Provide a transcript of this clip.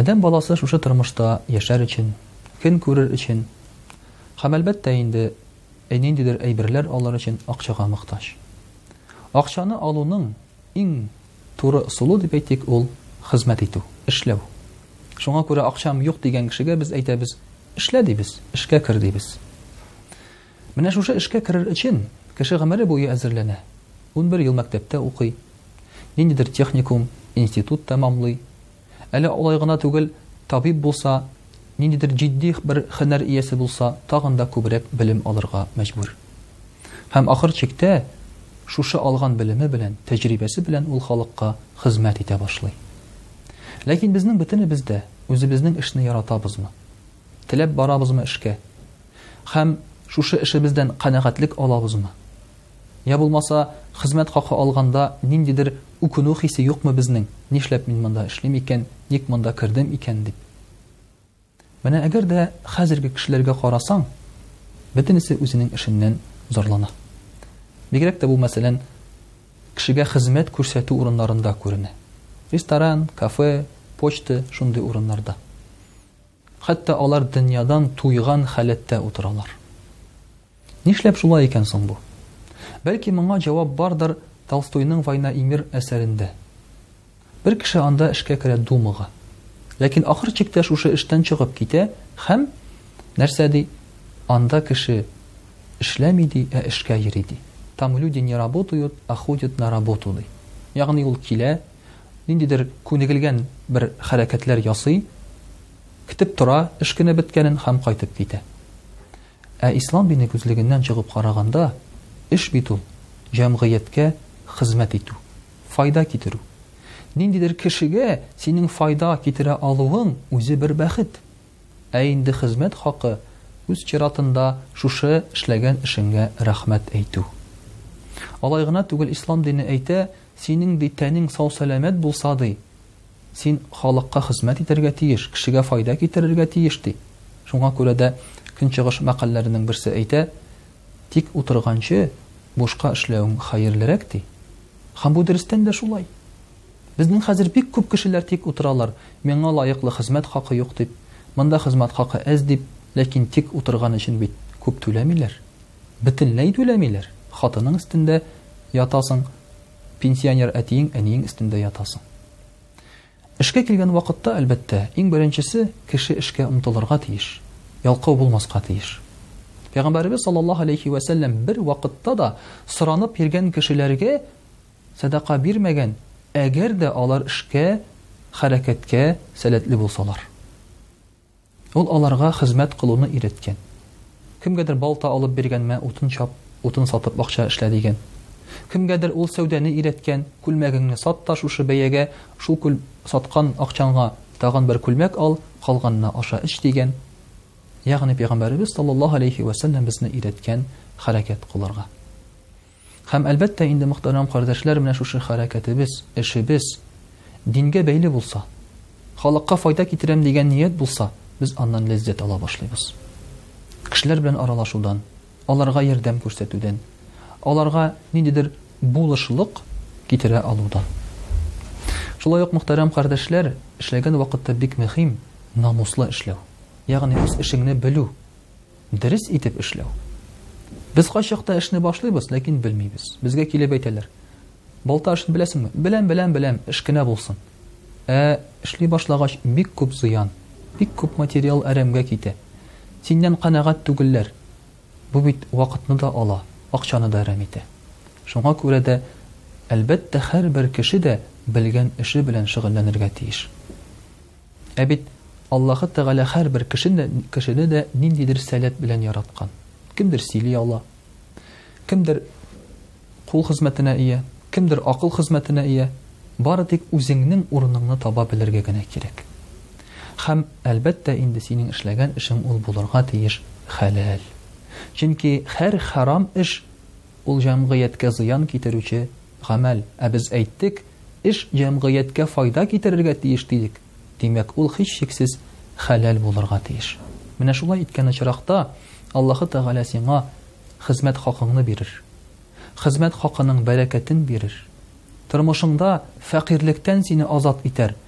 Адәм баласы шушы тормышта яшәр өчен, көн күрер өчен һәм, әлбәттә инде, ниндидер әйберләр алыр өчен акчага мохтаҗ. Акчаны алуның иң туры ысулы, дип әйтик, ул, хезмәт итү, эшләү. Шуңа күрә акчам юк дигән кешегә без әйтәбез, эшлә, дибез, эшкә кер, дибез. Менә шушы эшкә керер өчен кеше гомере буе әзерләнә. Унбер ел мәктәптә укый, ниндидер техникум, институт тәмамлый. Әле алай гына түгел, табиб булса, ниндидер җитди бер һөнәр иясе булса, тагын да күбрәк белем алырга мәҗбүр. Һәм ахыр чиктә, шушы алган белеме белән, тәҗрибәсе белән ул халыкка хезмәт итә башлый. Ләкин безнең бөтенебез дә үзебезнең эшне яратабызмы? Теләп барабызмы эшкә? Һәм шушы эшебездән канәгатьлек алабызмы? Йә булмаса, хезмәт хакы алганда ниндидер үкенү хисе юкмы безнең, нишләп мин монда эшлим икән, ник монда кердем икән дип? Менә әгәр дә хәзерге кешеләргә карасаң, бөтенесе үзенең эшеннән зарлана. Бигрәк тә бу, мәсәлән, кешегә хезмәт күрсәтү урыннарында күренә. Ресторан, кафе, почта, шундый урыннарда. Хәтта алар дөньядан туйган халәттә утыралар. Нишләп шулай икән соң бу? Бәлки моңа җавап бардыр Толстойның Война и мир әсәрендә. Бер кеше анда эшкә керә Думага. Ләкин ахыр чиктә шушы эштән чыгып китә һәм, нәрсә ди, анда кеше эшләми ди, ә эшкә йөри ди. Там люди не работают, а ходят на работу ди. Ягъни ул килә, Ниндидер күнегелгән бер хәрәкәтләр ясый, ктеп тора эш кенә беткәнен һәм кайтып китә. Ә ислам дине күзлегеннән чыгып караганда, эш бит ул, җәмгыятькә хезмәт итү, файда китерү. Ниндидер кешегә синең файда китерә алуың үзе бер бәхет. Ә инде хезмәт хакы, үз чиратында, шушы эшләгән эшеңә рәхмәт әйтү. Алай гына түгел ислам дине әйтә, Синең, ди, тәнең сау-сәламәт булса, ди, син халыкка хезмәт итәргә тиеш, кешегә файда китерергә тиеш, ди. Шуңа күрә дә Көнчыгыш мәкальләренең берсе әйтә, Тик утырганчы, бушка эшләвең хәерлерәк, ди. Һәм бу дөрестән дә шулай. Безнең хәзер бик күп кешеләр тик утыралар, миңа лаеклы хезмәт хакы юк дип, монда хезмәт хакы әз дип, ләкин тик утырган өчен бит күп түләмиләр. Бөтенләй түләмиләр. Хатының өстендә ятасың, пенсионер әтиең, әниең өстендә ятасың. Эшкә килгән вакытта, әлбәттә, иң беренчесе, кеше эшкә омтылырга тиеш, ялкау булмаска тиеш. Пәйгамбәребез саллаллаһу алейһи вә сәлләм бер вакытта да соранып йөргән кешеләргә сәдака бирмәгән, әгәр дә алар эшкә, хәрәкәткә сәләтле булсалар. Ул аларга хезмәт кылуны өйрәткән. Кемгәдер балта алып биргәнме, утын чап, утын сатып акча эшлә дигән. Кемгәдер ул сәүдәне өйрәткән, күлмәгеңне сат та шушы бәягә, шул күл, саткан акчаңа тагын бер күлмәк ал, калганны аша-эч дигән. Ягъни Пәйгамбәребез саллаллаһу галәйһи вә сәлләм безне өйрәткән хәрәкәт кылырга. Һәм, әлбәттә инде, мөхтәрәм кардәшләр, менә шушы хәрәкәтебез, эшебез дингә бәйле булса, халыкка файда китерәм дигән ният булса, без аннан ләззәт ала башлыйбыз. Кешеләр белән аралашудан, аларга ярдәм күрсәтүдән, аларга ниндидер булышлык китерә алудан. Шулай ук, мөхтәрәм кардәшләр, эшләгән вакытта бик мөһим намуслы эшләү. Ягъни үз эшеңне белү. Дөрес итеп эшләү. Без кайчакта эшне башлыйбыз, ләкин белмибез. Безгә килеп әйтәләр. Балта эшен беләсеңме? Беләм, беләм, беләм, эш кенә булсын. Ә эшли башлагач, бик күп зыян, бик күп материал әрәмгә китә. Синнән канәгать түгелләр. Бу бит вакытны да ала, акчаны да әрәм итә. Шуңа күрә дә, әлбәттә, һәрбер кеше дә белгән эше белән шөгыльләнергә тиеш. Ә бит Аллаһы Тәгалә һәрбер кешене дә ниндидер сәләт белән яраткан. Кемдер сөйли ала, кемдер кул хезмәтенә ия, кемдер акыл хезмәтенә ия. Бары тик үзеңнең урыныңны таба белергә генә кирәк. Һәм, әлбәттә инде, синең эшләгән эшең ул булырга тиеш хәләл. Чөнки һәр хәрам эш ул җәмгыятькә зыян китерүче Гамәл, ә без әйттек, эш җәмгыятькә файда китерергә тиеш дидек. Димәк, ул һичшиксез хәләл булырга тиеш. Менә шулай иткән очракта Аллаһы Тәгалә сиңа хезмәт хакыңны бирер. Хезмәт хакының бәрәкәтен бирер. Тормышыңда фәкыйрьлектән сине азат итәр,